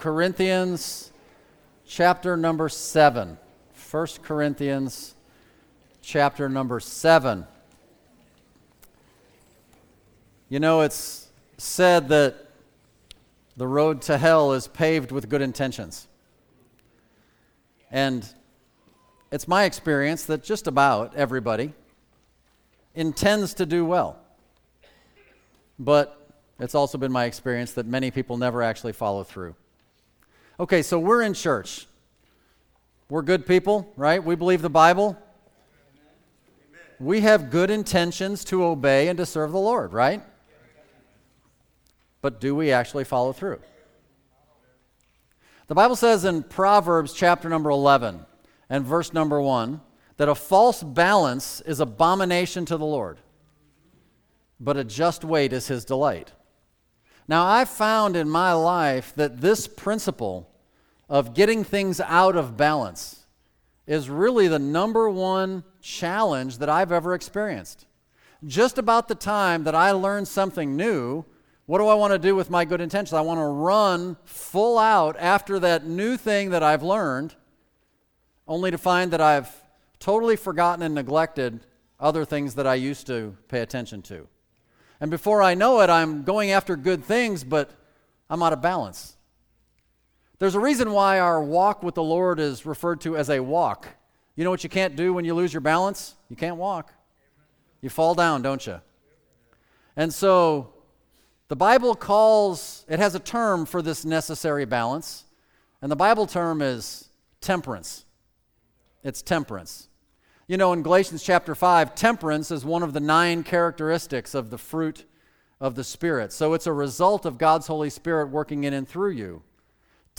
Corinthians chapter number 7. 1 Corinthians chapter number 7. You know, it's said that the road to hell is paved with good intentions. And it's my experience that just about everybody intends to do well. But it's also been my experience that many people never actually follow through. Okay, so we're in church. We're good people, right? We believe the Bible. We have good intentions to obey and to serve the Lord, right? But do we actually follow through? The Bible says in Proverbs chapter number 11 and verse number 1 that a false balance is abomination to the Lord, but a just weight is his delight. Now, I've found in my life that this principle of getting things out of balance is really the number one challenge that I've ever experienced. Just about the time that I learned something new, what do I want to do with my good intentions? I want to run full out after that new thing that I've learned, only to find that I've totally forgotten and neglected other things that I used to pay attention to. And before I know it, I'm going after good things, but I'm out of balance. There's a reason why our walk with the Lord is referred to as a walk. You know what you can't do when you lose your balance? You can't walk. You fall down, don't you? And so the Bible calls, it has a term for this necessary balance, and the Bible term is temperance. It's temperance. You know, in Galatians chapter 5, temperance is one of the nine characteristics of the fruit of the Spirit. So it's a result of God's Holy Spirit working in and through you.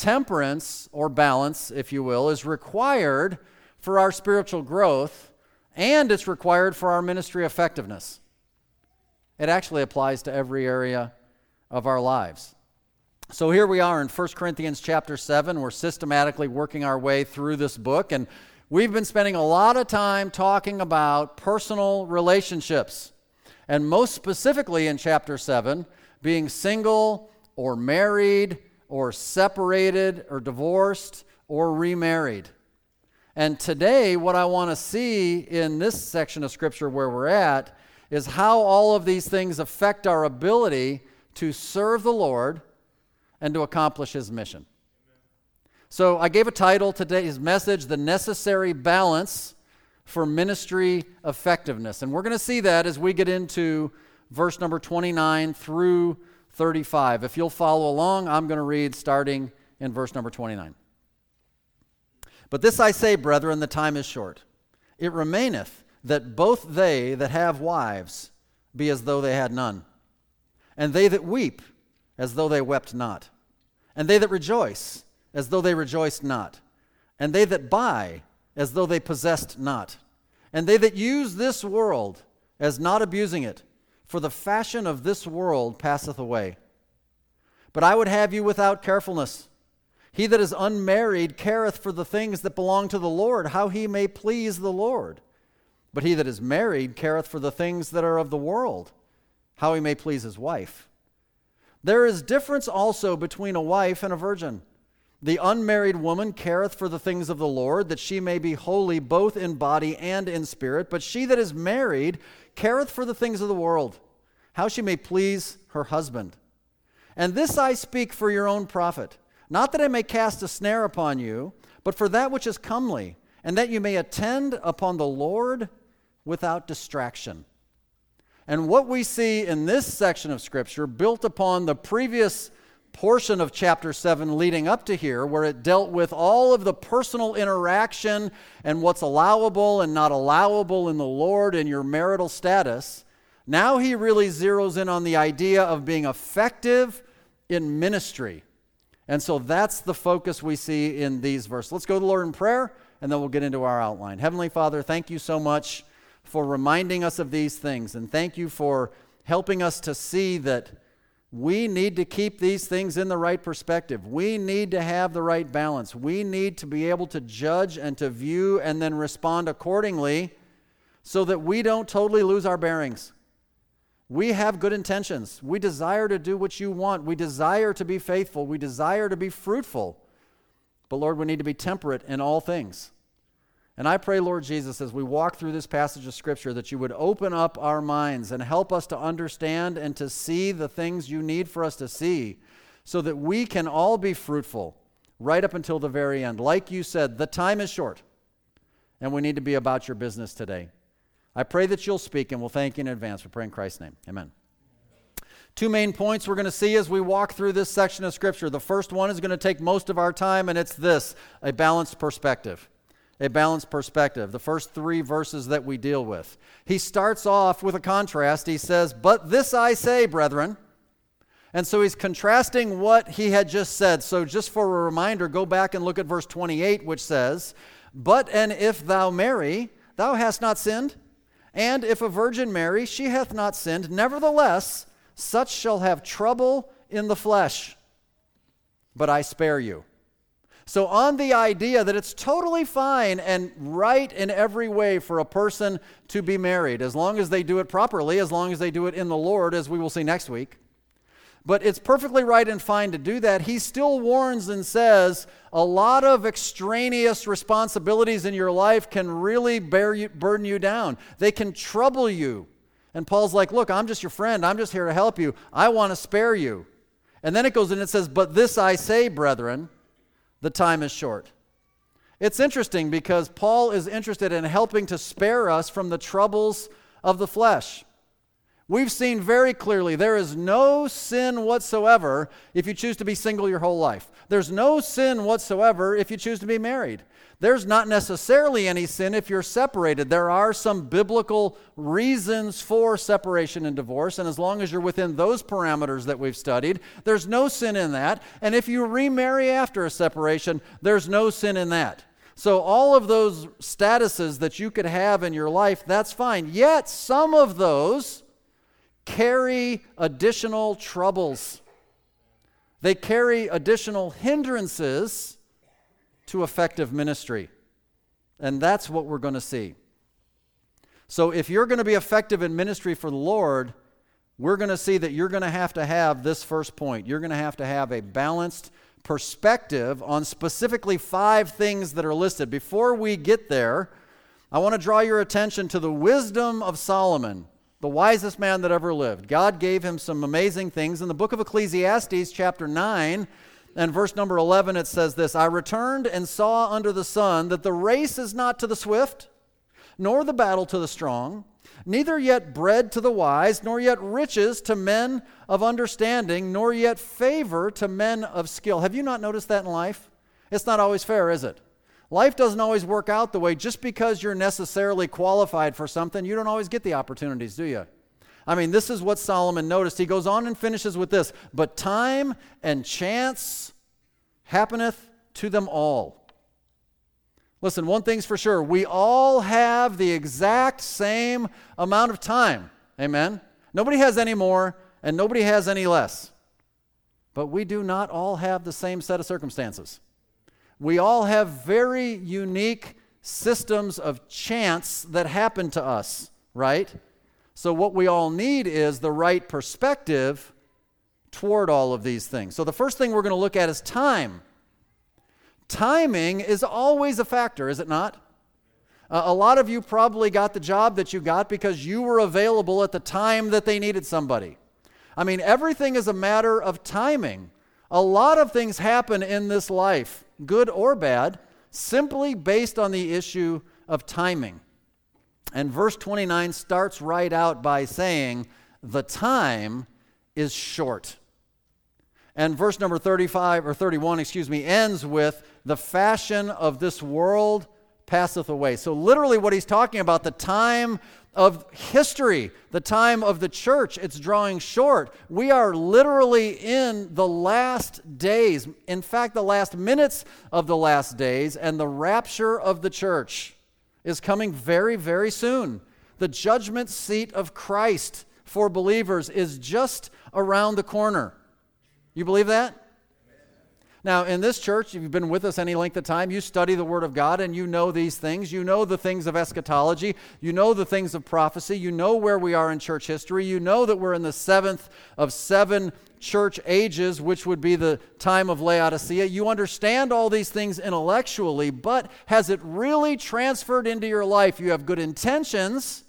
Temperance, or balance, if you will, is required for our spiritual growth and it's required for our ministry effectiveness. It actually applies to every area of our lives. So here we are in 1 Corinthians chapter 7. We're systematically working our way through this book and we've been spending a lot of time talking about personal relationships. And most specifically in chapter 7, being single or married or separated or divorced or remarried. And today, what I want to see in this section of Scripture where we're at is how all of these things affect our ability to serve the Lord and to accomplish His mission. So I gave a title to today's message, The Necessary Balance for Ministry Effectiveness. And we're going to see that as we get into verse number 29 through 35. If you'll follow along, I'm going to read starting in verse number 29. But this I say, brethren, the time is short. It remaineth that both they that have wives be as though they had none, and they that weep as though they wept not, and they that rejoice as though they rejoiced not, and they that buy as though they possessed not, and they that use this world as not abusing it, for the fashion of this world passeth away. But I would have you without carefulness. He that is unmarried careth for the things that belong to the Lord, how he may please the Lord. But he that is married careth for the things that are of the world, how he may please his wife. There is difference also between a wife and a virgin. The unmarried woman careth for the things of the Lord, that she may be holy both in body and in spirit. But she that is married careth for the things of the world, how she may please her husband. And this I speak for your own profit, not that I may cast a snare upon you, but for that which is comely, and that you may attend upon the Lord without distraction. And what we see in this section of Scripture, built upon the previous portion of chapter 7 leading up to here, where it dealt with all of the personal interaction and what's allowable and not allowable in the Lord and your marital status, now he really zeroes in on the idea of being effective in ministry. And so that's the focus we see in these verses. Let's go to the Lord in prayer, and then we'll get into our outline. Heavenly Father, thank you so much for reminding us of these things, and thank you for helping us to see that we need to keep these things in the right perspective. We need to have the right balance. We need to be able to judge and to view and then respond accordingly so that we don't totally lose our bearings. We have good intentions. We desire to do what you want. We desire to be faithful. We desire to be fruitful. But Lord, we need to be temperate in all things. And I pray, Lord Jesus, as we walk through this passage of Scripture, that you would open up our minds and help us to understand and to see the things you need for us to see so that we can all be fruitful right up until the very end. Like you said, the time is short, and we need to be about your business today. I pray that you'll speak, and we'll thank you in advance. We pray in Christ's name. Amen. Two main points we're going to see as we walk through this section of Scripture. The first one is going to take most of our time, and it's this a balanced perspective. A balanced perspective. The first three verses that we deal with. He starts off with a contrast. He says, But this I say, brethren. And so he's contrasting what he had just said. So, just for a reminder, go back and look at verse 28, which says, But and if thou marry, thou hast not sinned. And if a virgin marry, she hath not sinned. Nevertheless, such shall have trouble in the flesh. But I spare you. So, on the idea that it's totally fine and right in every way for a person to be married, as long as they do it properly, as long as they do it in the Lord, as we will see next week. But it's perfectly right and fine to do that. He still warns and says a lot of extraneous responsibilities in your life can really bear you, burden you down, they can trouble you. And Paul's like, Look, I'm just your friend. I'm just here to help you. I want to spare you. And then it goes and it says, But this I say, brethren, the time is short. It's interesting because Paul is interested in helping to spare us from the troubles of the flesh. We've seen very clearly there is no sin whatsoever if you choose to be single your whole life. There's no sin whatsoever if you choose to be married. There's not necessarily any sin if you're separated. There are some biblical reasons for separation and divorce, and as long as you're within those parameters that we've studied, there's no sin in that. And if you remarry after a separation, there's no sin in that. So, all of those statuses that you could have in your life, that's fine. Yet, some of those carry additional troubles, they carry additional hindrances to effective ministry. And that's what we're going to see. So, if you're going to be effective in ministry for the Lord, we're going to see that you're going to have to have this first point. You're going to have to have a balanced perspective on specifically five things that are listed. Before we get there, I want to draw your attention to the wisdom of Solomon, the wisest man that ever lived. God gave him some amazing things. In the book of Ecclesiastes, chapter 9, and verse number 11, it says this I returned and saw under the sun that the race is not to the swift, nor the battle to the strong, neither yet bread to the wise, nor yet riches to men of understanding, nor yet favor to men of skill. Have you not noticed that in life? It's not always fair, is it? Life doesn't always work out the way just because you're necessarily qualified for something, you don't always get the opportunities, do you? I mean, this is what Solomon noticed. He goes on and finishes with this But time and chance happeneth to them all. Listen, one thing's for sure we all have the exact same amount of time. Amen? Nobody has any more, and nobody has any less. But we do not all have the same set of circumstances. We all have very unique systems of chance that happen to us, right? So, what we all need is the right perspective toward all of these things. So, the first thing we're going to look at is time. Timing is always a factor, is it not? Uh, a lot of you probably got the job that you got because you were available at the time that they needed somebody. I mean, everything is a matter of timing. A lot of things happen in this life, good or bad, simply based on the issue of timing. And verse 29 starts right out by saying, The time is short. And verse number 35 or 31, excuse me, ends with, The fashion of this world passeth away. So, literally, what he's talking about, the time of history, the time of the church, it's drawing short. We are literally in the last days, in fact, the last minutes of the last days, and the rapture of the church is coming very, very soon. The judgment seat of Christ for believers is just around the corner. You believe that? Now, in this church, if you've been with us any length of time, you study the Word of God and you know these things. You know the things of eschatology. You know the things of prophecy. You know where we are in church history. You know that we're in the seventh of seven church ages, which would be the time of Laodicea. You understand all these things intellectually, but has it really transferred into your life? You have good intentions,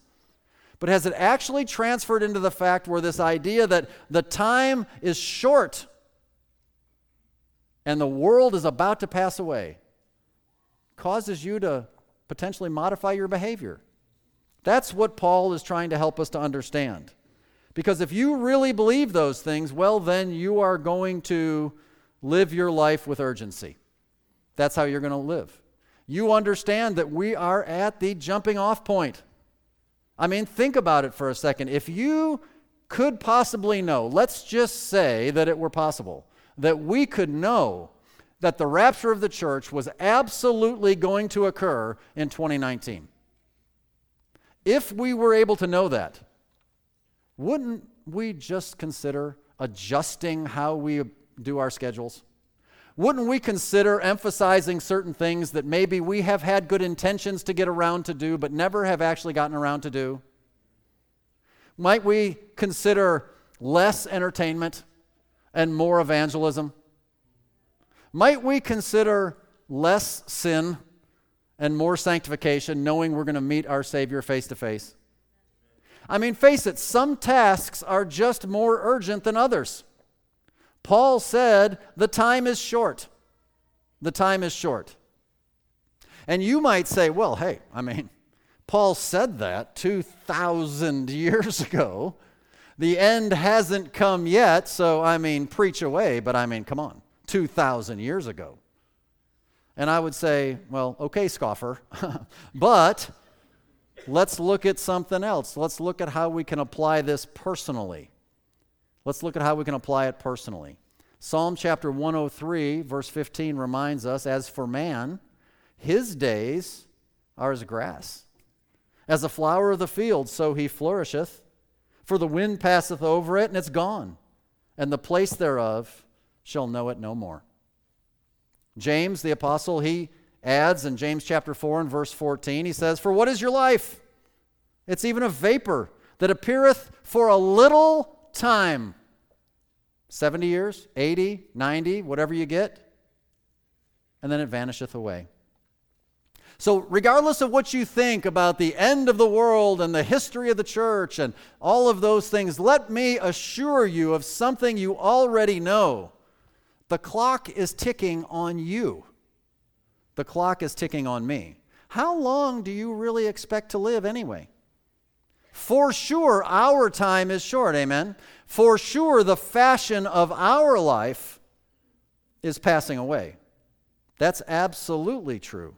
but has it actually transferred into the fact where this idea that the time is short? And the world is about to pass away causes you to potentially modify your behavior. That's what Paul is trying to help us to understand. Because if you really believe those things, well, then you are going to live your life with urgency. That's how you're going to live. You understand that we are at the jumping off point. I mean, think about it for a second. If you could possibly know, let's just say that it were possible, that we could know that the rapture of the church was absolutely going to occur in 2019. If we were able to know that, wouldn't we just consider adjusting how we do our schedules? Wouldn't we consider emphasizing certain things that maybe we have had good intentions to get around to do, but never have actually gotten around to do? Might we consider less entertainment? And more evangelism? Might we consider less sin and more sanctification, knowing we're going to meet our Savior face to face? I mean, face it, some tasks are just more urgent than others. Paul said, The time is short. The time is short. And you might say, Well, hey, I mean, Paul said that 2,000 years ago. The end hasn't come yet, so I mean, preach away, but I mean, come on, 2,000 years ago. And I would say, well, okay, scoffer, but let's look at something else. Let's look at how we can apply this personally. Let's look at how we can apply it personally. Psalm chapter 103, verse 15 reminds us As for man, his days are as grass. As a flower of the field, so he flourisheth. For the wind passeth over it, and it's gone, and the place thereof shall know it no more. James, the apostle, he adds in James chapter 4 and verse 14, he says, For what is your life? It's even a vapor that appeareth for a little time. 70 years, 80, 90, whatever you get, and then it vanisheth away. So, regardless of what you think about the end of the world and the history of the church and all of those things, let me assure you of something you already know. The clock is ticking on you, the clock is ticking on me. How long do you really expect to live anyway? For sure, our time is short, amen? For sure, the fashion of our life is passing away. That's absolutely true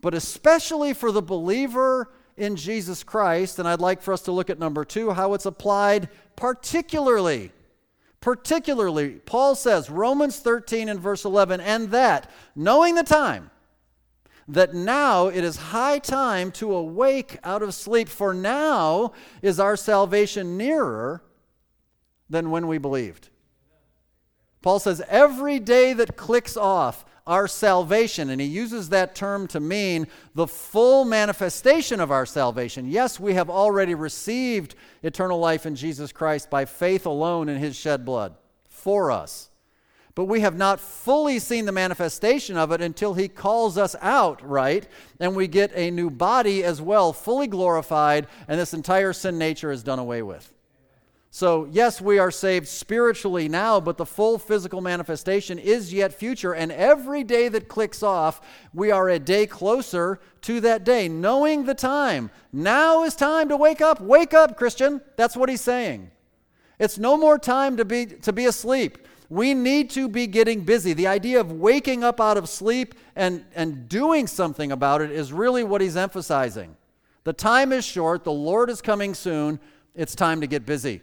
but especially for the believer in Jesus Christ. And I'd like for us to look at number two, how it's applied particularly. Particularly, Paul says, Romans 13 and verse 11, and that, knowing the time, that now it is high time to awake out of sleep, for now is our salvation nearer than when we believed. Paul says, every day that clicks off, our salvation. And he uses that term to mean the full manifestation of our salvation. Yes, we have already received eternal life in Jesus Christ by faith alone in his shed blood for us. But we have not fully seen the manifestation of it until he calls us out, right? And we get a new body as well, fully glorified, and this entire sin nature is done away with. So, yes, we are saved spiritually now, but the full physical manifestation is yet future. And every day that clicks off, we are a day closer to that day, knowing the time. Now is time to wake up. Wake up, Christian. That's what he's saying. It's no more time to be, to be asleep. We need to be getting busy. The idea of waking up out of sleep and, and doing something about it is really what he's emphasizing. The time is short, the Lord is coming soon. It's time to get busy.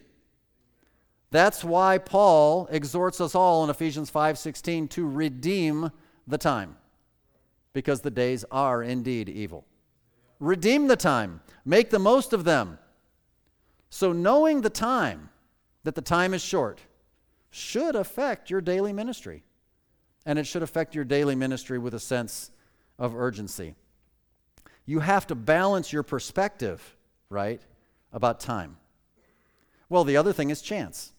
That's why Paul exhorts us all in Ephesians 5:16 to redeem the time because the days are indeed evil. Redeem the time, make the most of them. So knowing the time, that the time is short, should affect your daily ministry. and it should affect your daily ministry with a sense of urgency. You have to balance your perspective, right, about time. Well, the other thing is chance.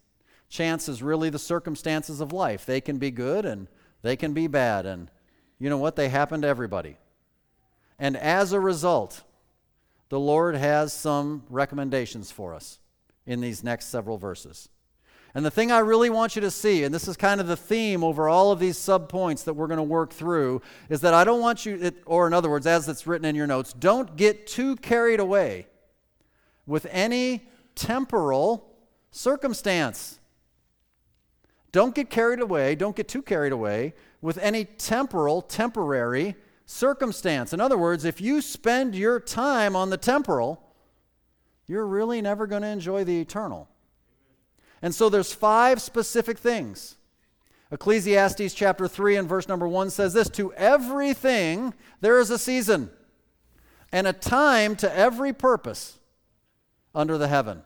Chance is really the circumstances of life. They can be good and they can be bad, and you know what? They happen to everybody. And as a result, the Lord has some recommendations for us in these next several verses. And the thing I really want you to see, and this is kind of the theme over all of these subpoints that we're going to work through, is that I don't want you, or in other words, as it's written in your notes, don't get too carried away with any temporal circumstance. Don't get carried away, don't get too carried away with any temporal, temporary circumstance. In other words, if you spend your time on the temporal, you're really never going to enjoy the eternal. And so there's five specific things. Ecclesiastes chapter 3 and verse number 1 says this To everything there is a season, and a time to every purpose under the heaven.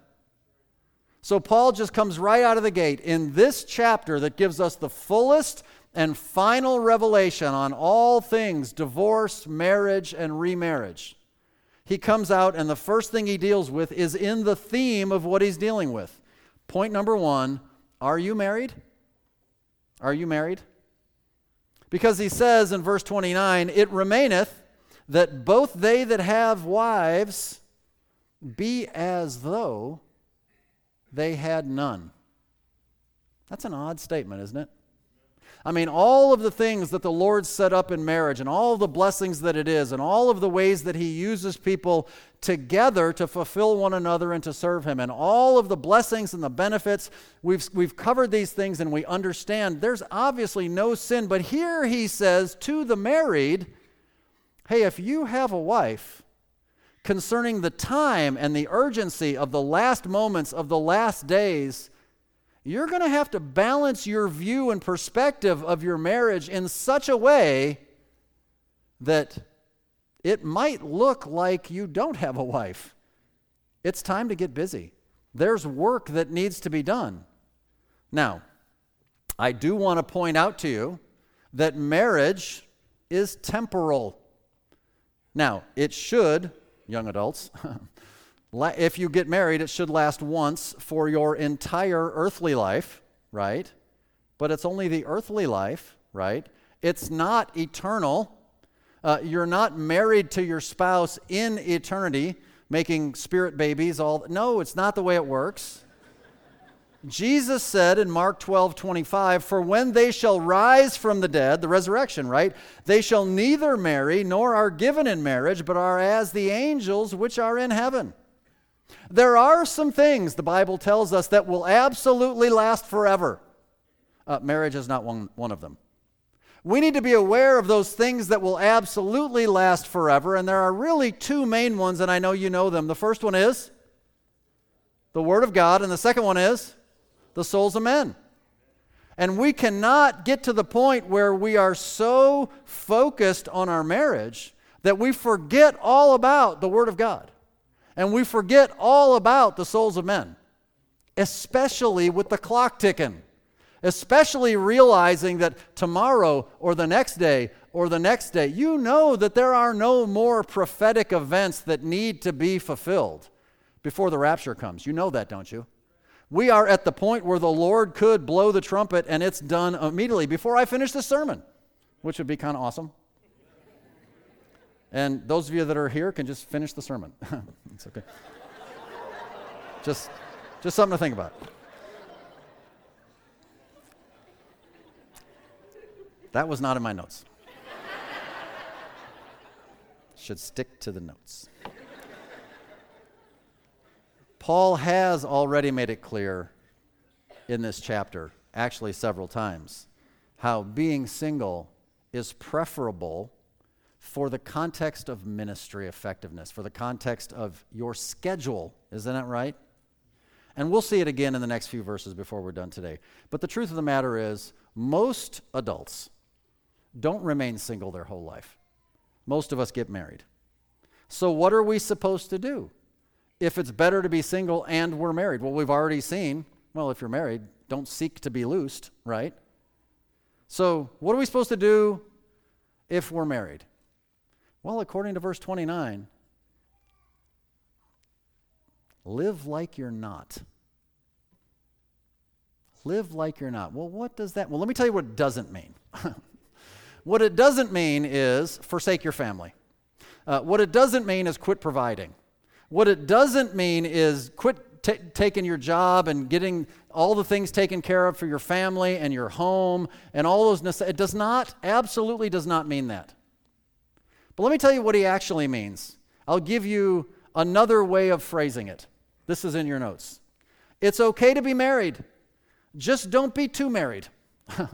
So Paul just comes right out of the gate in this chapter that gives us the fullest and final revelation on all things divorce, marriage, and remarriage. He comes out, and the first thing he deals with is in the theme of what he's dealing with. Point number one Are you married? Are you married? Because he says in verse 29 It remaineth that both they that have wives be as though they had none. That's an odd statement, isn't it? I mean, all of the things that the Lord set up in marriage and all the blessings that it is and all of the ways that He uses people together to fulfill one another and to serve Him and all of the blessings and the benefits, we've, we've covered these things and we understand there's obviously no sin. But here He says to the married, hey, if you have a wife, concerning the time and the urgency of the last moments of the last days, you're going to have to balance your view and perspective of your marriage in such a way that it might look like you don't have a wife. It's time to get busy. There's work that needs to be done. Now, I do want to point out to you that marriage is temporal. Now, it should, young adults, If you get married, it should last once for your entire earthly life, right? But it's only the earthly life, right? It's not eternal. Uh, you're not married to your spouse in eternity, making spirit babies. All no, it's not the way it works. Jesus said in Mark 12, 25, For when they shall rise from the dead, the resurrection, right? They shall neither marry nor are given in marriage, but are as the angels which are in heaven. There are some things, the Bible tells us, that will absolutely last forever. Uh, marriage is not one, one of them. We need to be aware of those things that will absolutely last forever, and there are really two main ones, and I know you know them. The first one is the Word of God, and the second one is the souls of men. And we cannot get to the point where we are so focused on our marriage that we forget all about the Word of God and we forget all about the souls of men, especially with the clock ticking, especially realizing that tomorrow or the next day or the next day, you know that there are no more prophetic events that need to be fulfilled before the rapture comes. You know that, don't you? We are at the point where the Lord could blow the trumpet and it's done immediately before I finish the sermon, which would be kind of awesome. And those of you that are here can just finish the sermon. it's okay. just, just something to think about. That was not in my notes. Should stick to the notes. Paul has already made it clear in this chapter, actually several times, how being single is preferable for the context of ministry effectiveness, for the context of your schedule. Isn't that right? And we'll see it again in the next few verses before we're done today. But the truth of the matter is, most adults don't remain single their whole life. Most of us get married. So, what are we supposed to do if it's better to be single and we're married? Well, we've already seen, well, if you're married, don't seek to be loosed, right? So, what are we supposed to do if we're married? Well, according to verse 29, live like you're not. Live like you're not. Well, what does that? Well, let me tell you what it doesn't mean. what it doesn't mean is forsake your family. Uh, what it doesn't mean is quit providing. What it doesn't mean is quit t- taking your job and getting all the things taken care of for your family and your home and all those. it does not, absolutely does not mean that. But let me tell you what he actually means. I'll give you another way of phrasing it. This is in your notes. It's okay to be married, just don't be too married.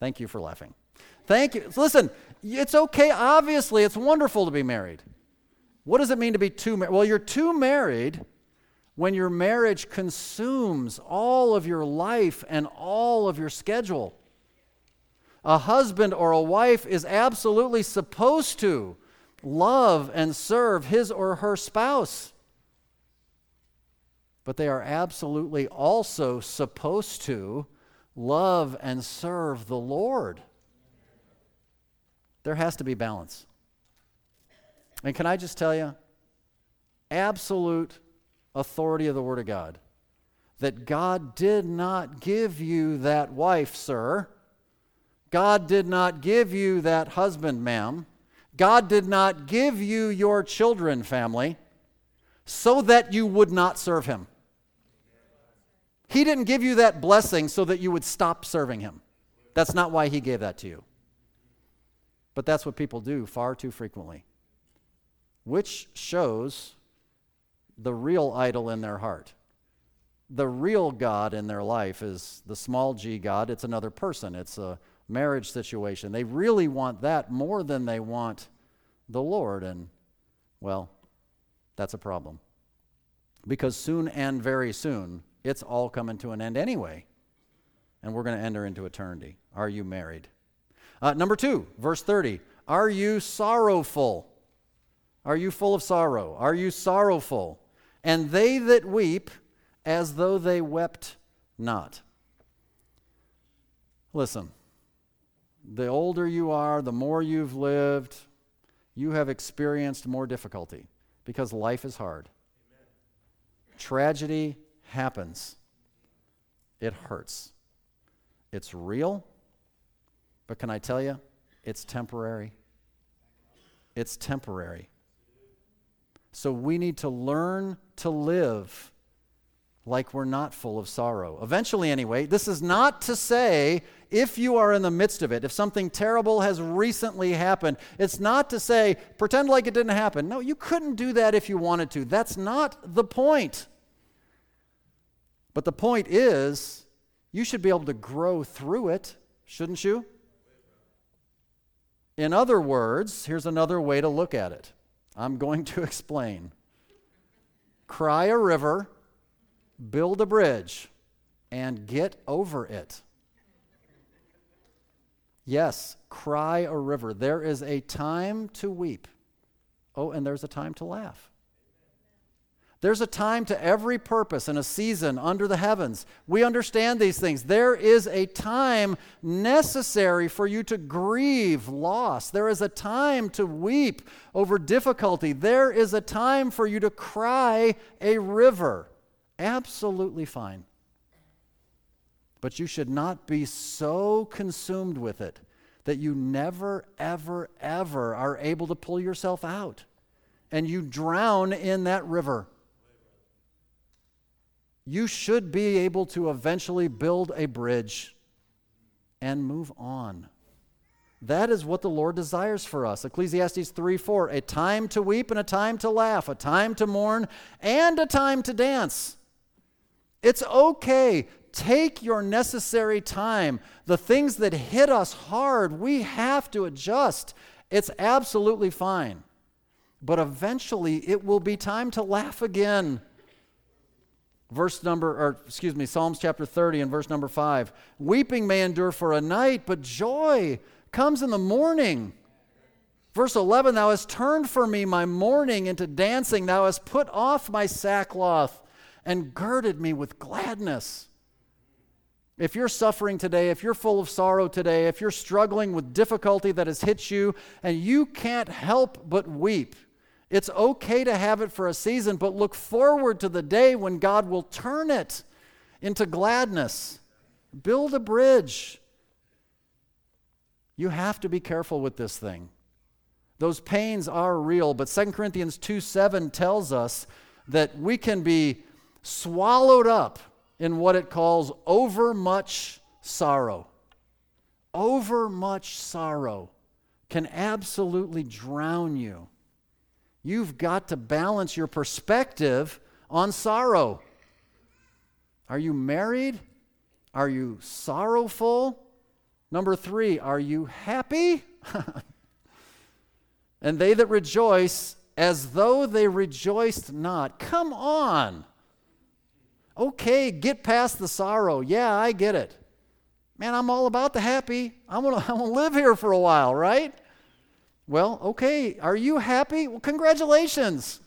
Thank you for laughing. Thank you. Listen, it's okay. Obviously, it's wonderful to be married. What does it mean to be too married? Well, you're too married when your marriage consumes all of your life and all of your schedule. A husband or a wife is absolutely supposed to love and serve his or her spouse. But they are absolutely also supposed to love and serve the Lord. There has to be balance. And can I just tell you, absolute authority of the Word of God, that God did not give you that wife, sir. God did not give you that husband, ma'am. God did not give you your children, family, so that you would not serve Him. He didn't give you that blessing so that you would stop serving Him. That's not why He gave that to you. But that's what people do far too frequently, which shows the real idol in their heart. The real God in their life is the small g God. It's another person, it's a marriage situation. They really want that more than they want the Lord. And, well, that's a problem. Because soon and very soon, it's all coming to an end anyway. And we're going to enter into eternity. Are you married? Uh, number two, verse 30. Are you sorrowful? Are you full of sorrow? Are you sorrowful? And they that weep as though they wept not. Listen, the older you are, the more you've lived, you have experienced more difficulty because life is hard. Amen. Tragedy happens, it hurts. It's real, but can I tell you, it's temporary. It's temporary. So we need to learn to live like we're not full of sorrow. Eventually, anyway, this is not to say if you are in the midst of it, if something terrible has recently happened, it's not to say pretend like it didn't happen. No, you couldn't do that if you wanted to. That's not the point. But the point is, you should be able to grow through it, shouldn't you? In other words, here's another way to look at it. I'm going to explain. Cry a river, build a bridge, and get over it. Yes, cry a river. There is a time to weep. Oh, and there's a time to laugh. There's a time to every purpose and a season under the heavens. We understand these things. There is a time necessary for you to grieve loss. There is a time to weep over difficulty. There is a time for you to cry a river. Absolutely fine. But you should not be so consumed with it that you never, ever, ever are able to pull yourself out and you drown in that river you should be able to eventually build a bridge and move on. That is what the Lord desires for us. Ecclesiastes 3 4, a time to weep and a time to laugh, a time to mourn and a time to dance. It's okay. Take your necessary time. The things that hit us hard, we have to adjust. It's absolutely fine. But eventually, it will be time to laugh again verse number, or excuse me, Psalms chapter 30 and verse number 5. Weeping may endure for a night, but joy comes in the morning. Verse 11, Thou hast turned for me my mourning into dancing. Thou hast put off my sackcloth and girded me with gladness. If you're suffering today, if you're full of sorrow today, if you're struggling with difficulty that has hit you and you can't help but weep, it's okay to have it for a season, but look forward to the day when God will turn it into gladness. Build a bridge. You have to be careful with this thing. Those pains are real, but 2 Corinthians 2 7 tells us that we can be swallowed up in what it calls overmuch sorrow. Overmuch sorrow can absolutely drown you. You've got to balance your perspective on sorrow. Are you married? Are you sorrowful? Number three, are you happy? and they that rejoice as though they rejoiced not. Come on. Okay, get past the sorrow. Yeah, I get it. Man, I'm all about the happy. I'm going to I'm gonna live here for a while, right? Well, okay, are you happy? Well, congratulations.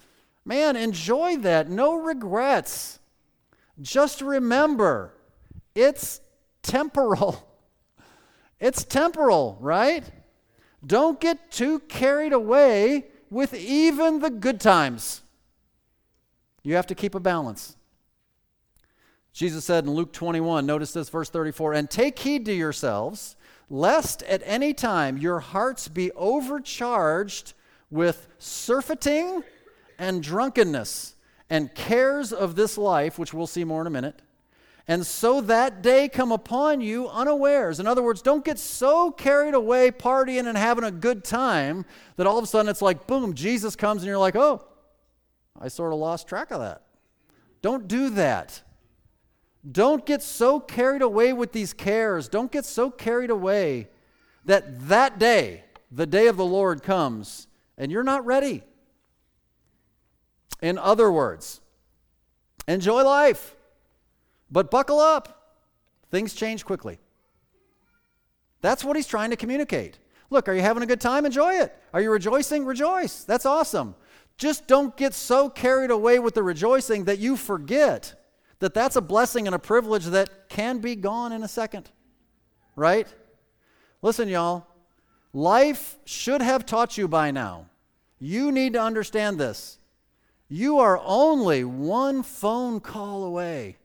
Man, enjoy that. No regrets. Just remember, it's temporal. It's temporal, right? Don't get too carried away with even the good times. You have to keep a balance. Jesus said in Luke 21, notice this, verse 34, and take heed to yourselves lest at any time your hearts be overcharged with surfeiting and drunkenness and cares of this life, which we'll see more in a minute. And so that day come upon you unawares. In other words, don't get so carried away partying and having a good time that all of a sudden it's like, boom, Jesus comes and you're like, oh, I sort of lost track of that. Don't do that. Don't get so carried away with these cares. Don't get so carried away that that day, the day of the Lord comes, and you're not ready. In other words, enjoy life, but buckle up. Things change quickly. That's what he's trying to communicate. Look, are you having a good time? Enjoy it. Are you rejoicing? Rejoice. That's awesome. Just don't get so carried away with the rejoicing that you forget that that's a blessing and a privilege that can be gone in a second. Right? Listen, y'all, life should have taught you by now. You need to understand this. You are only one phone call away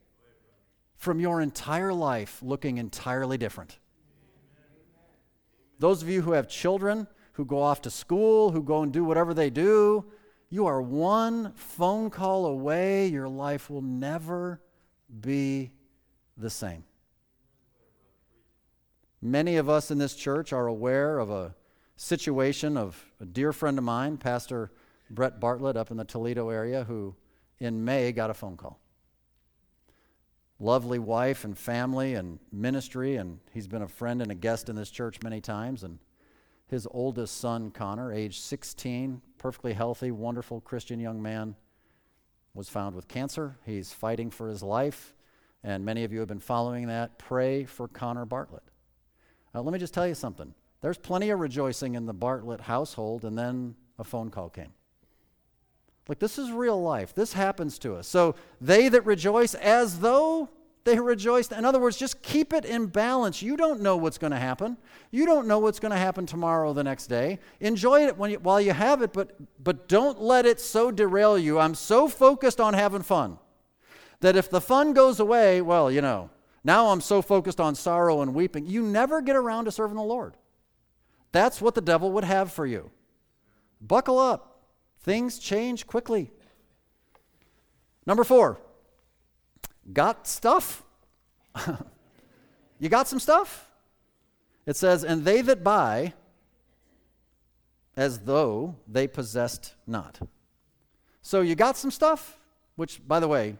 from your entire life looking entirely different. Those of you who have children who go off to school, who go and do whatever they do, you are one phone call away. Your life will never be the same. Many of us in this church are aware of a situation of a dear friend of mine, Pastor Brett Bartlett, up in the Toledo area, who in May got a phone call. Lovely wife and family and ministry, and he's been a friend and a guest in this church many times. And his oldest son, Connor, age 16, perfectly healthy, wonderful Christian young man, was found with cancer. He's fighting for his life, and many of you have been following that. Pray for Connor Bartlett. Now, let me just tell you something. There's plenty of rejoicing in the Bartlett household, and then a phone call came. Like, this is real life. This happens to us. So, they that rejoice as though they rejoiced. In other words, just keep it in balance. You don't know what's going to happen. You don't know what's going to happen tomorrow, the next day. Enjoy it you, while you have it, but, but don't let it so derail you. I'm so focused on having fun that if the fun goes away, well, you know, now I'm so focused on sorrow and weeping. You never get around to serving the Lord. That's what the devil would have for you. Buckle up. Things change quickly. Number four, got stuff? you got some stuff? It says, And they that buy as though they possessed not. So you got some stuff, which, by the way,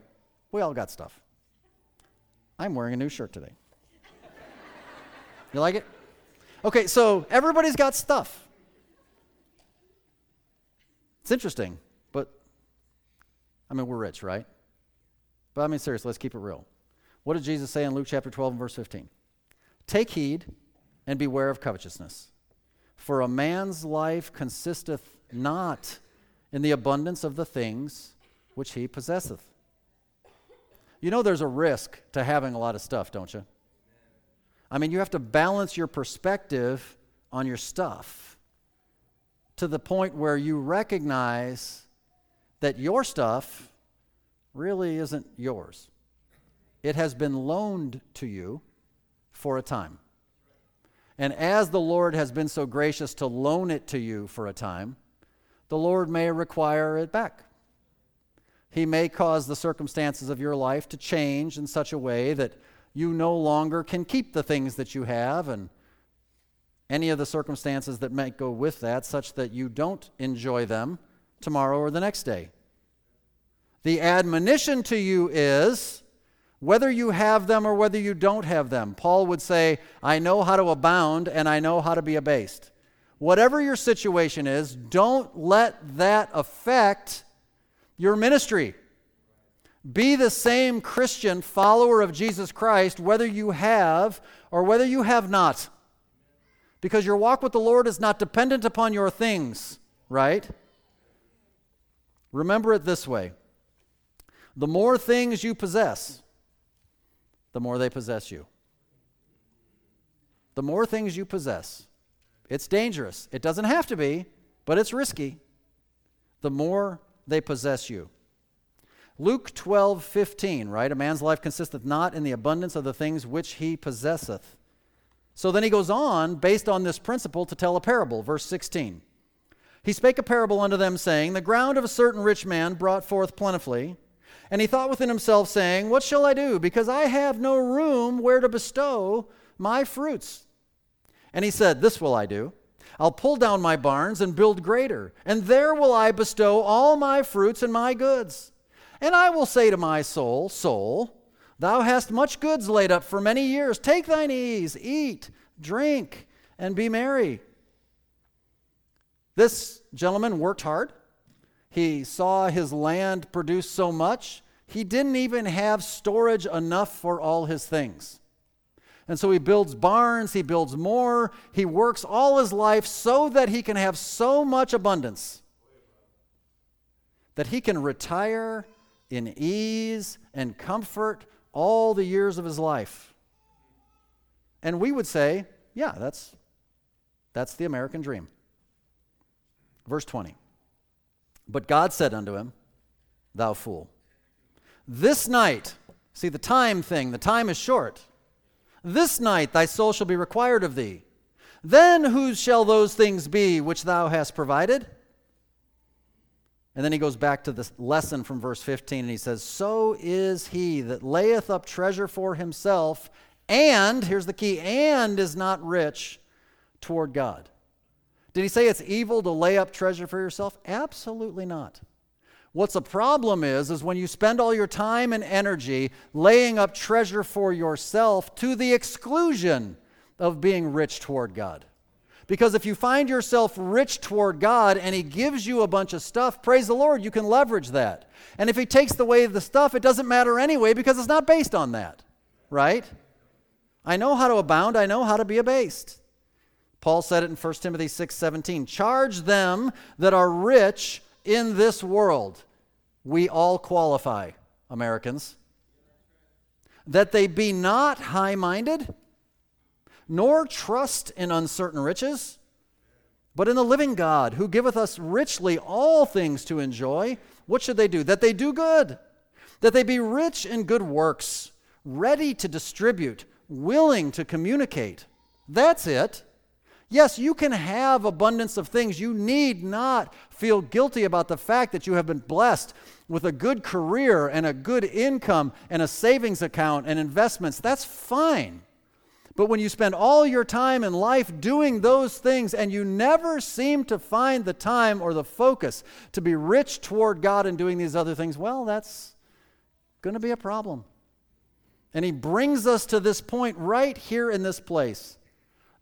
we all got stuff. I'm wearing a new shirt today. You like it? Okay, so everybody's got stuff. It's interesting, but I mean, we're rich, right? But I mean, seriously, let's keep it real. What did Jesus say in Luke chapter 12 and verse 15? Take heed and beware of covetousness. For a man's life consisteth not in the abundance of the things which he possesseth. You know, there's a risk to having a lot of stuff, don't you? I mean, you have to balance your perspective on your stuff to the point where you recognize that your stuff really isn't yours. It has been loaned to you for a time. And as the Lord has been so gracious to loan it to you for a time, the Lord may require it back. He may cause the circumstances of your life to change in such a way that you no longer can keep the things that you have and any of the circumstances that might go with that, such that you don't enjoy them tomorrow or the next day. The admonition to you is whether you have them or whether you don't have them. Paul would say, I know how to abound and I know how to be abased. Whatever your situation is, don't let that affect your ministry. Be the same Christian follower of Jesus Christ, whether you have or whether you have not. Because your walk with the Lord is not dependent upon your things, right? Remember it this way the more things you possess, the more they possess you. The more things you possess, it's dangerous. It doesn't have to be, but it's risky. The more they possess you. Luke 12, 15, right? A man's life consisteth not in the abundance of the things which he possesseth. So then he goes on, based on this principle, to tell a parable. Verse 16. He spake a parable unto them, saying, The ground of a certain rich man brought forth plentifully. And he thought within himself, saying, What shall I do? Because I have no room where to bestow my fruits. And he said, This will I do. I'll pull down my barns and build greater, and there will I bestow all my fruits and my goods. And I will say to my soul, Soul, thou hast much goods laid up for many years. Take thine ease, eat, drink, and be merry. This gentleman worked hard. He saw his land produce so much, he didn't even have storage enough for all his things. And so he builds barns, he builds more, he works all his life so that he can have so much abundance that he can retire in ease and comfort all the years of his life. And we would say, yeah, that's, that's the American dream. Verse 20. But God said unto him, Thou fool, this night, see the time thing, the time is short. This night thy soul shall be required of thee. Then whose shall those things be which thou hast provided? And then he goes back to this lesson from verse 15 and he says, So is he that layeth up treasure for himself, and, here's the key, and is not rich toward God. Did he say it's evil to lay up treasure for yourself? Absolutely not. What's a problem is is when you spend all your time and energy laying up treasure for yourself to the exclusion of being rich toward God. Because if you find yourself rich toward God and He gives you a bunch of stuff, praise the Lord, you can leverage that. And if He takes away the stuff, it doesn't matter anyway because it's not based on that, right? I know how to abound, I know how to be abased. Paul said it in 1 Timothy 6 17. Charge them that are rich in this world. We all qualify, Americans. That they be not high minded nor trust in uncertain riches, but in the living God, who giveth us richly all things to enjoy. What should they do? That they do good, that they be rich in good works, ready to distribute, willing to communicate. That's it. Yes, you can have abundance of things. You need not feel guilty about the fact that you have been blessed with a good career and a good income and a savings account and investments. That's fine. But when you spend all your time in life doing those things and you never seem to find the time or the focus to be rich toward God and doing these other things, well, that's going to be a problem. And he brings us to this point right here in this place.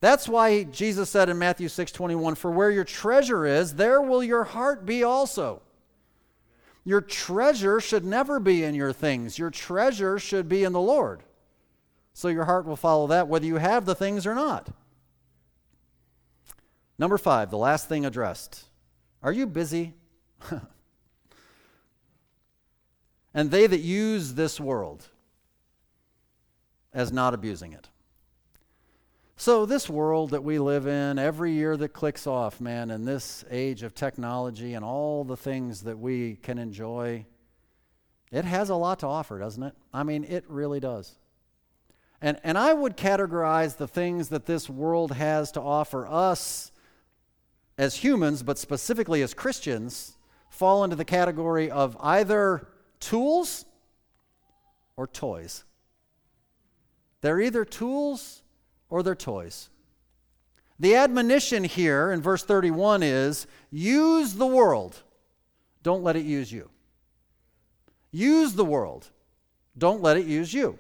That's why Jesus said in Matthew 6 21, For where your treasure is, there will your heart be also. Your treasure should never be in your things, your treasure should be in the Lord so your heart will follow that whether you have the things or not. Number five, the last thing addressed. Are you busy? and they that use this world as not abusing it. So, this world that we live in, every year that clicks off, man, in this age of technology and all the things that we can enjoy, it has a lot to offer, doesn't it? I mean, it really does. And, and I would categorize the things that this world has to offer us as humans, but specifically as Christians, fall into the category of either tools or toys. They're either tools or they're toys. The admonition here in verse 31 is use the world, don't let it use you. Use the world, don't let it use you.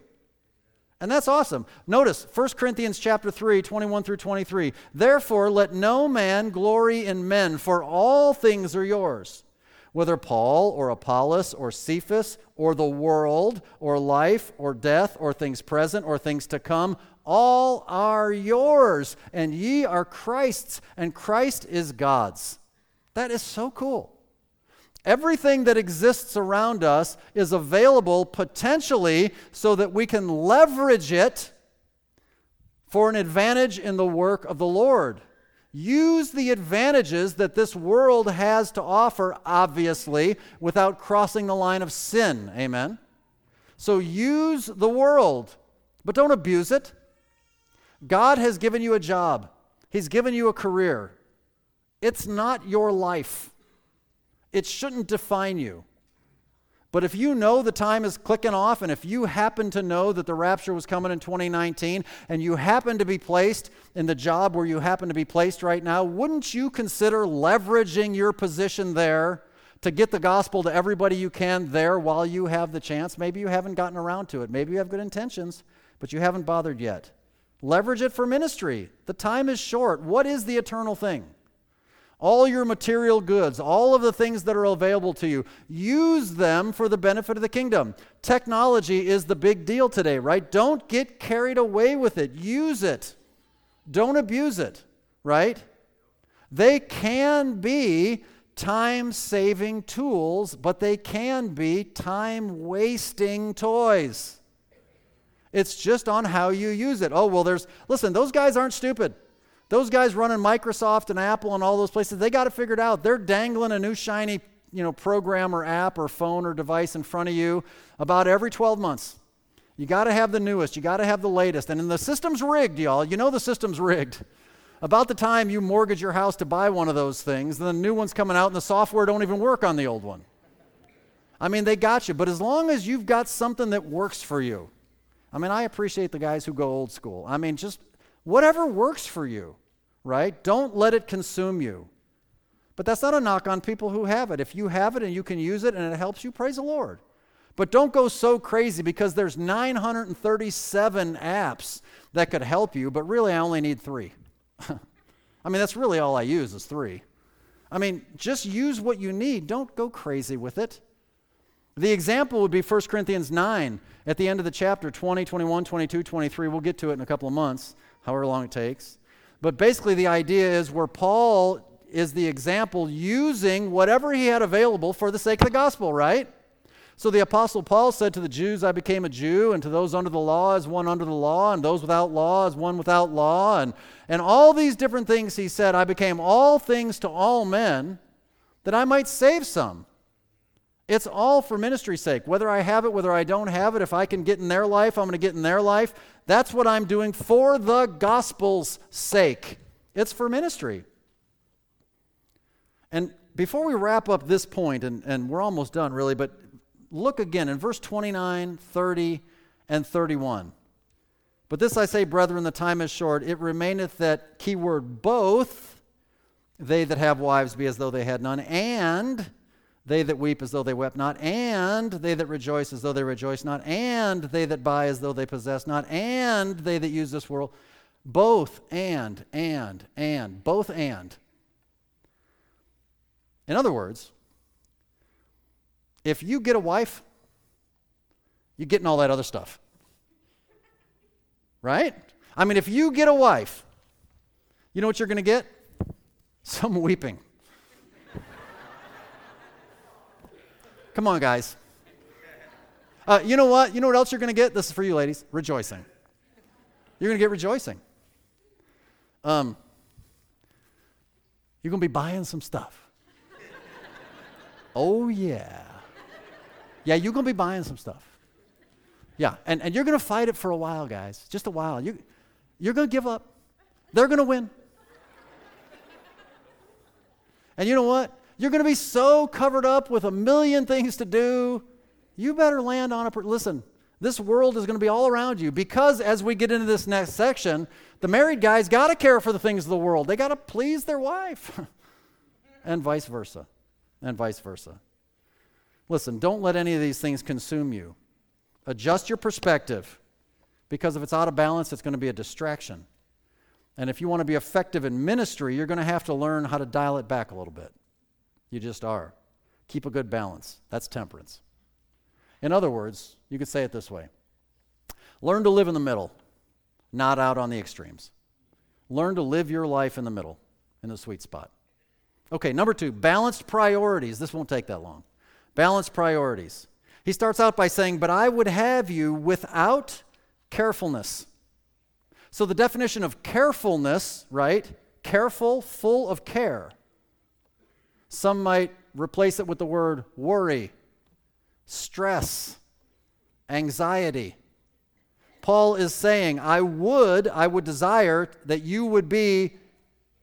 And that's awesome. Notice 1 Corinthians chapter 3, 21 through 23. Therefore, let no man glory in men, for all things are yours. Whether Paul or Apollos or Cephas or the world or life or death or things present or things to come, all are yours, and ye are Christ's, and Christ is God's. That is so cool. Everything that exists around us is available potentially so that we can leverage it for an advantage in the work of the Lord. Use the advantages that this world has to offer, obviously, without crossing the line of sin. Amen? So use the world, but don't abuse it. God has given you a job, He's given you a career. It's not your life. It shouldn't define you. But if you know the time is clicking off, and if you happen to know that the rapture was coming in 2019, and you happen to be placed in the job where you happen to be placed right now, wouldn't you consider leveraging your position there to get the gospel to everybody you can there while you have the chance? Maybe you haven't gotten around to it. Maybe you have good intentions, but you haven't bothered yet. Leverage it for ministry. The time is short. What is the eternal thing? All your material goods, all of the things that are available to you, use them for the benefit of the kingdom. Technology is the big deal today, right? Don't get carried away with it. Use it. Don't abuse it, right? They can be time saving tools, but they can be time wasting toys. It's just on how you use it. Oh, well, there's, listen, those guys aren't stupid. Those guys running Microsoft and Apple and all those places, they got it figured out. They're dangling a new shiny, you know, program or app or phone or device in front of you about every 12 months. You got to have the newest, you got to have the latest. And the system's rigged, y'all. You know the system's rigged. About the time you mortgage your house to buy one of those things, the new one's coming out and the software don't even work on the old one. I mean, they got you, but as long as you've got something that works for you. I mean, I appreciate the guys who go old school. I mean, just Whatever works for you, right? Don't let it consume you. But that's not a knock on people who have it. If you have it and you can use it and it helps you, praise the Lord. But don't go so crazy because there's 937 apps that could help you, but really I only need three. I mean, that's really all I use is three. I mean, just use what you need. Don't go crazy with it. The example would be 1 Corinthians 9 at the end of the chapter 20, 21, 22, 23. We'll get to it in a couple of months however long it takes. But basically, the idea is where Paul is the example using whatever he had available for the sake of the gospel, right? So the Apostle Paul said to the Jews, I became a Jew, and to those under the law as one under the law, and those without law as one without law. And, and all these different things he said, I became all things to all men that I might save some. It's all for ministry's sake. Whether I have it, whether I don't have it, if I can get in their life, I'm going to get in their life. That's what I'm doing for the gospel's sake. It's for ministry. And before we wrap up this point, and, and we're almost done really, but look again in verse 29, 30, and 31. But this I say, brethren, the time is short. It remaineth that keyword both, they that have wives be as though they had none, and they that weep as though they wept not, and they that rejoice as though they rejoice not, and they that buy as though they possess not, and they that use this world. Both and, and, and, both and. In other words, if you get a wife, you're getting all that other stuff. Right? I mean, if you get a wife, you know what you're going to get? Some weeping. Come on, guys. Uh, you know what? You know what else you're going to get? This is for you, ladies rejoicing. You're going to get rejoicing. Um, you're going to be buying some stuff. oh, yeah. Yeah, you're going to be buying some stuff. Yeah, and, and you're going to fight it for a while, guys. Just a while. You, you're going to give up. They're going to win. And you know what? You're going to be so covered up with a million things to do. You better land on a. Per- Listen, this world is going to be all around you because as we get into this next section, the married guy's got to care for the things of the world. They got to please their wife, and vice versa. And vice versa. Listen, don't let any of these things consume you. Adjust your perspective because if it's out of balance, it's going to be a distraction. And if you want to be effective in ministry, you're going to have to learn how to dial it back a little bit. You just are. Keep a good balance. That's temperance. In other words, you could say it this way Learn to live in the middle, not out on the extremes. Learn to live your life in the middle, in the sweet spot. Okay, number two, balanced priorities. This won't take that long. Balanced priorities. He starts out by saying, But I would have you without carefulness. So the definition of carefulness, right? Careful, full of care. Some might replace it with the word worry, stress, anxiety. Paul is saying, I would, I would desire that you would be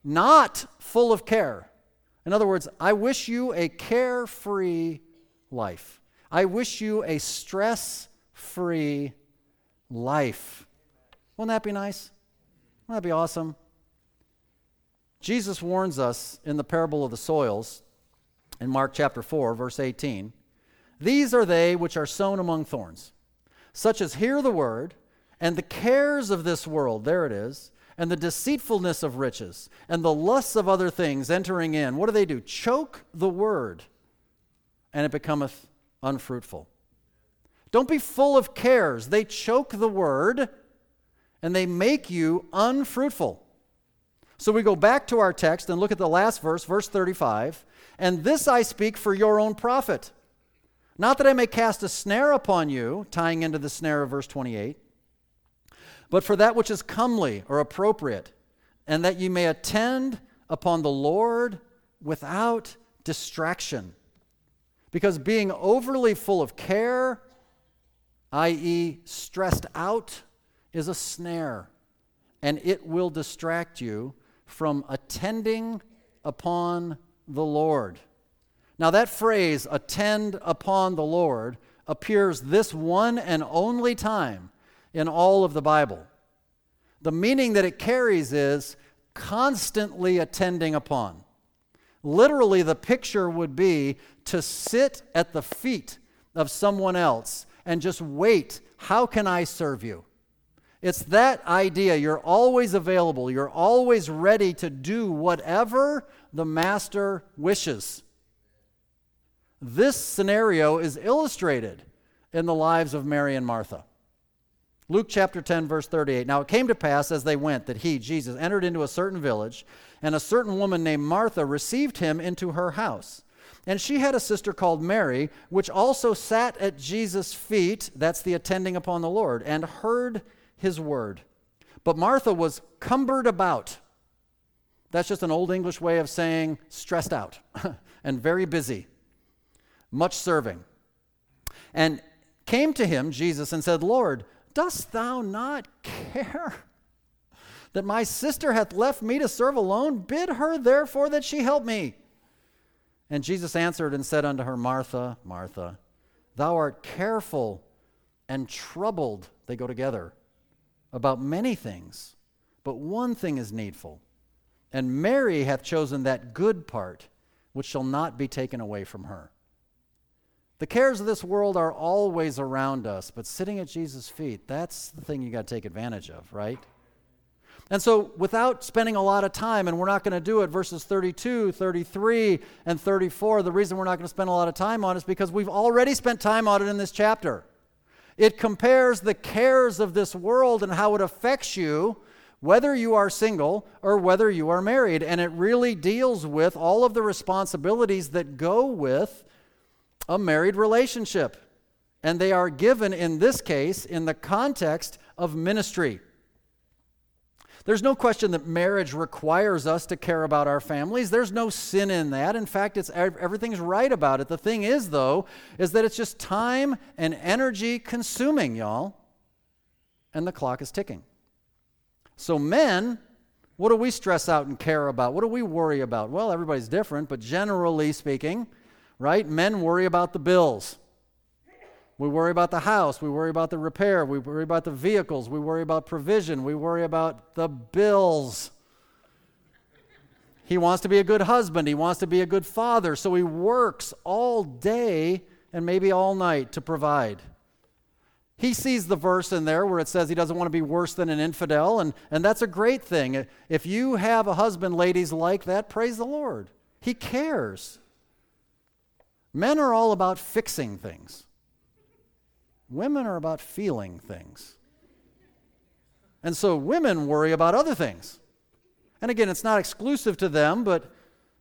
not full of care. In other words, I wish you a carefree life. I wish you a stress free life. Wouldn't that be nice? Wouldn't that be awesome? Jesus warns us in the parable of the soils in Mark chapter 4, verse 18 These are they which are sown among thorns, such as hear the word, and the cares of this world, there it is, and the deceitfulness of riches, and the lusts of other things entering in. What do they do? Choke the word, and it becometh unfruitful. Don't be full of cares. They choke the word and they make you unfruitful. So we go back to our text and look at the last verse, verse 35. And this I speak for your own profit. Not that I may cast a snare upon you, tying into the snare of verse 28, but for that which is comely or appropriate, and that you may attend upon the Lord without distraction. Because being overly full of care, i.e., stressed out, is a snare, and it will distract you from attending upon the Lord. Now, that phrase, attend upon the Lord, appears this one and only time in all of the Bible. The meaning that it carries is constantly attending upon. Literally, the picture would be to sit at the feet of someone else and just wait. How can I serve you? It's that idea. You're always available, you're always ready to do whatever the master wishes. This scenario is illustrated in the lives of Mary and Martha. Luke chapter 10, verse 38. Now it came to pass as they went that he, Jesus, entered into a certain village, and a certain woman named Martha received him into her house. And she had a sister called Mary, which also sat at Jesus' feet, that's the attending upon the Lord, and heard his word. But Martha was cumbered about. That's just an old English way of saying stressed out and very busy, much serving. And came to him, Jesus, and said, Lord, dost thou not care that my sister hath left me to serve alone? Bid her therefore that she help me. And Jesus answered and said unto her, Martha, Martha, thou art careful and troubled, they go together, about many things, but one thing is needful. And Mary hath chosen that good part which shall not be taken away from her. The cares of this world are always around us, but sitting at Jesus' feet, that's the thing you got to take advantage of, right? And so, without spending a lot of time, and we're not going to do it, verses 32, 33, and 34, the reason we're not going to spend a lot of time on it is because we've already spent time on it in this chapter. It compares the cares of this world and how it affects you, whether you are single or whether you are married. And it really deals with all of the responsibilities that go with a married relationship. And they are given in this case in the context of ministry. There's no question that marriage requires us to care about our families. There's no sin in that. In fact, it's everything's right about it. The thing is though is that it's just time and energy consuming, y'all. And the clock is ticking. So men, what do we stress out and care about? What do we worry about? Well, everybody's different, but generally speaking, right? Men worry about the bills. We worry about the house. We worry about the repair. We worry about the vehicles. We worry about provision. We worry about the bills. He wants to be a good husband. He wants to be a good father. So he works all day and maybe all night to provide. He sees the verse in there where it says he doesn't want to be worse than an infidel, and, and that's a great thing. If you have a husband, ladies, like that, praise the Lord. He cares. Men are all about fixing things. Women are about feeling things. And so women worry about other things. And again, it's not exclusive to them, but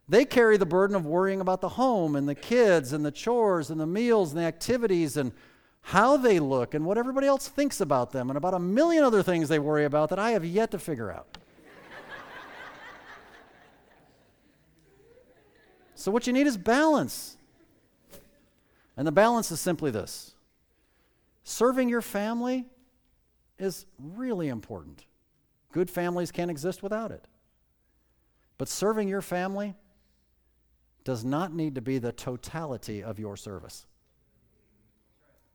they carry the burden of worrying about the home and the kids and the chores and the meals and the activities and how they look and what everybody else thinks about them and about a million other things they worry about that I have yet to figure out. so, what you need is balance. And the balance is simply this Serving your family is really important. Good families can't exist without it. But serving your family does not need to be the totality of your service.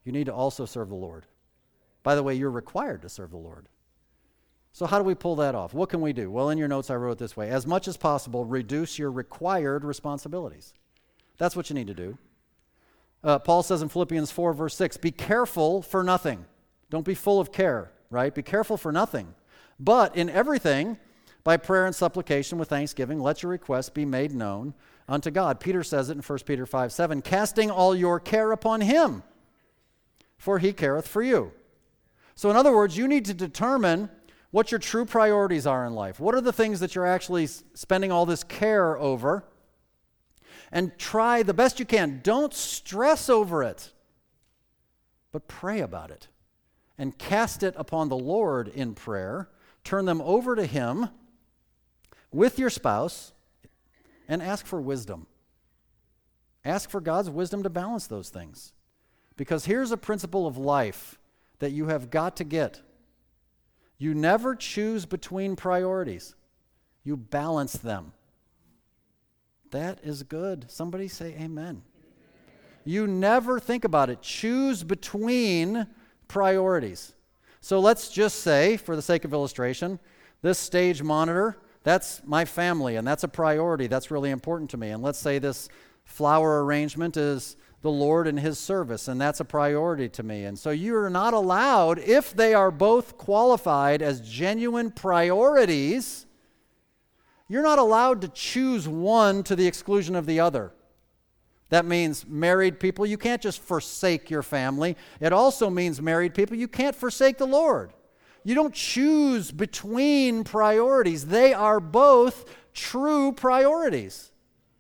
You need to also serve the Lord. By the way, you're required to serve the Lord. So, how do we pull that off? What can we do? Well, in your notes, I wrote it this way As much as possible, reduce your required responsibilities. That's what you need to do. Uh, Paul says in Philippians 4, verse 6, be careful for nothing. Don't be full of care, right? Be careful for nothing. But in everything, by prayer and supplication with thanksgiving, let your requests be made known unto God. Peter says it in 1 Peter 5 7, casting all your care upon him, for he careth for you. So, in other words, you need to determine what your true priorities are in life. What are the things that you're actually spending all this care over? And try the best you can. Don't stress over it, but pray about it and cast it upon the Lord in prayer. Turn them over to Him with your spouse and ask for wisdom. Ask for God's wisdom to balance those things. Because here's a principle of life that you have got to get you never choose between priorities, you balance them. That is good. Somebody say amen. You never think about it. Choose between priorities. So let's just say, for the sake of illustration, this stage monitor, that's my family, and that's a priority. That's really important to me. And let's say this flower arrangement is the Lord and His service, and that's a priority to me. And so you're not allowed, if they are both qualified as genuine priorities, you're not allowed to choose one to the exclusion of the other. That means married people, you can't just forsake your family. It also means married people, you can't forsake the Lord. You don't choose between priorities, they are both true priorities.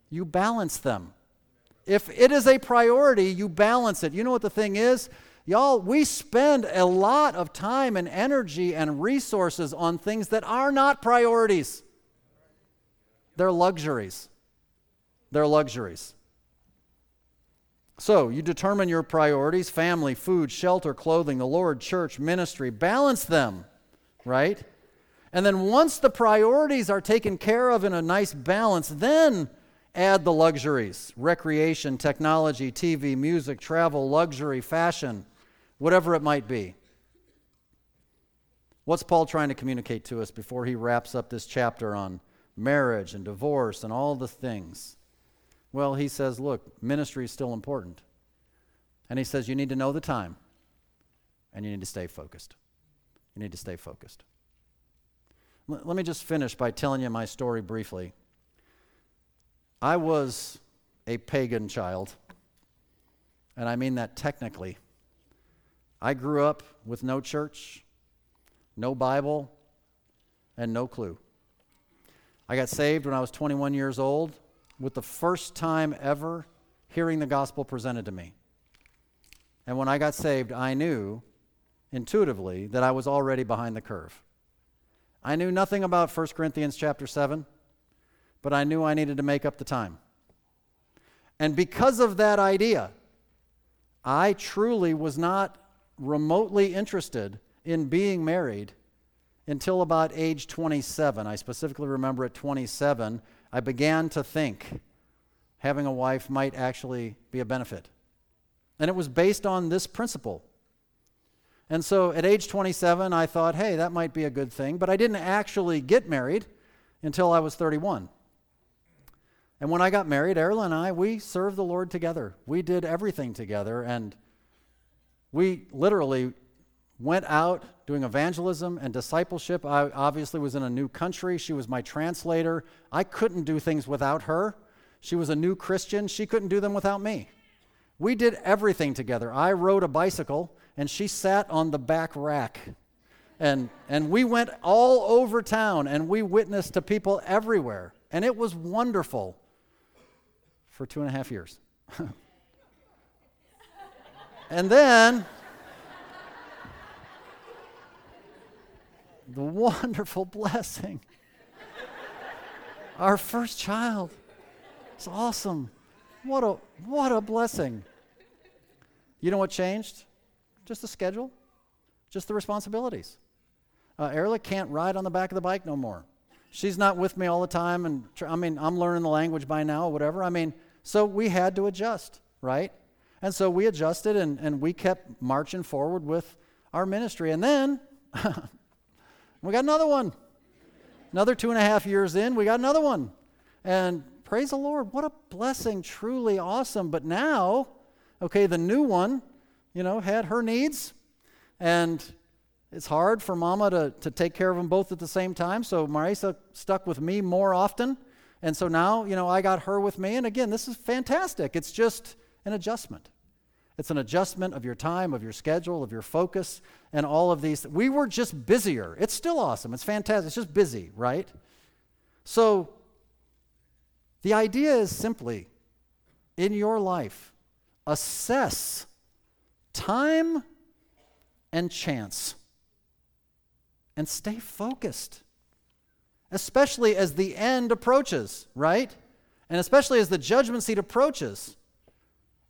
You balance them. If it is a priority, you balance it. You know what the thing is? Y'all, we spend a lot of time and energy and resources on things that are not priorities. They're luxuries. They're luxuries. So, you determine your priorities family, food, shelter, clothing, the Lord, church, ministry. Balance them, right? And then once the priorities are taken care of in a nice balance, then add the luxuries recreation, technology, TV, music, travel, luxury, fashion, whatever it might be. What's Paul trying to communicate to us before he wraps up this chapter on marriage and divorce and all the things. Well, he says, look, ministry is still important. And he says, you need to know the time and you need to stay focused. You need to stay focused. L- let me just finish by telling you my story briefly. I was a pagan child, and I mean that technically. I grew up with no church, no Bible, and no clue. I got saved when I was 21 years old with the first time ever hearing the gospel presented to me. And when I got saved, I knew intuitively that I was already behind the curve. I knew nothing about 1 Corinthians chapter 7, but I knew I needed to make up the time. And because of that idea, I truly was not remotely interested in being married until about age 27. I specifically remember at 27, I began to think having a wife might actually be a benefit. And it was based on this principle. And so at age 27, I thought, hey, that might be a good thing. But I didn't actually get married until I was 31. And when I got married, Erla and I, we served the Lord together. We did everything together. And we literally went out doing evangelism and discipleship. I obviously was in a new country. She was my translator. I couldn't do things without her. She was a new Christian. She couldn't do them without me. We did everything together. I rode a bicycle, and she sat on the back rack. And, and we went all over town, and we witnessed to people everywhere. And it was wonderful for two and a half years. and then the wonderful blessing. Our first child. It's awesome. What a what a blessing. You know what changed? Just the schedule, just the responsibilities. Uh, Erla can't ride on the back of the bike no more. She's not with me all the time, and tr- I mean, I'm learning the language by now, or whatever. I mean, so we had to adjust, right? And so we adjusted, and, and we kept marching forward with our ministry. And then we got another one. Another two and a half years in, we got another one. And praise the Lord, what a blessing, truly awesome. But now, okay, the new one, you know, had her needs, and it's hard for mama to, to take care of them both at the same time. So Marisa stuck with me more often. And so now, you know, I got her with me. And again, this is fantastic. It's just an adjustment. It's an adjustment of your time, of your schedule, of your focus, and all of these. We were just busier. It's still awesome. It's fantastic. It's just busy, right? So the idea is simply in your life, assess time and chance and stay focused, especially as the end approaches, right? And especially as the judgment seat approaches.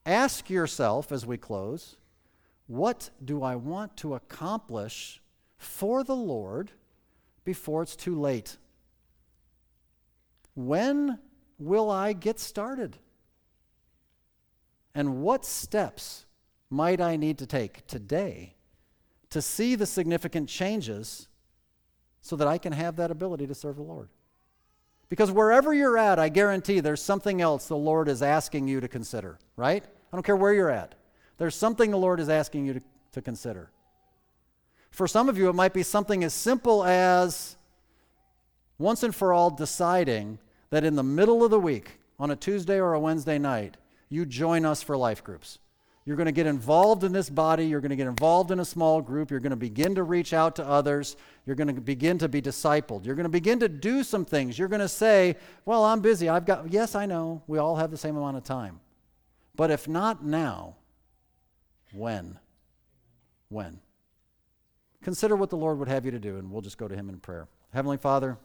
Ask yourself as we close what do I want to accomplish for the Lord before it's too late? When will I get started? And what steps might I need to take today to see the significant changes so that I can have that ability to serve the Lord? Because wherever you're at, I guarantee there's something else the Lord is asking you to consider, right? I don't care where you're at. There's something the Lord is asking you to, to consider. For some of you, it might be something as simple as once and for all deciding that in the middle of the week, on a Tuesday or a Wednesday night, you join us for life groups. You're going to get involved in this body. You're going to get involved in a small group. You're going to begin to reach out to others. You're going to begin to be discipled. You're going to begin to do some things. You're going to say, Well, I'm busy. I've got, yes, I know. We all have the same amount of time. But if not now, when? When? Consider what the Lord would have you to do, and we'll just go to Him in prayer. Heavenly Father,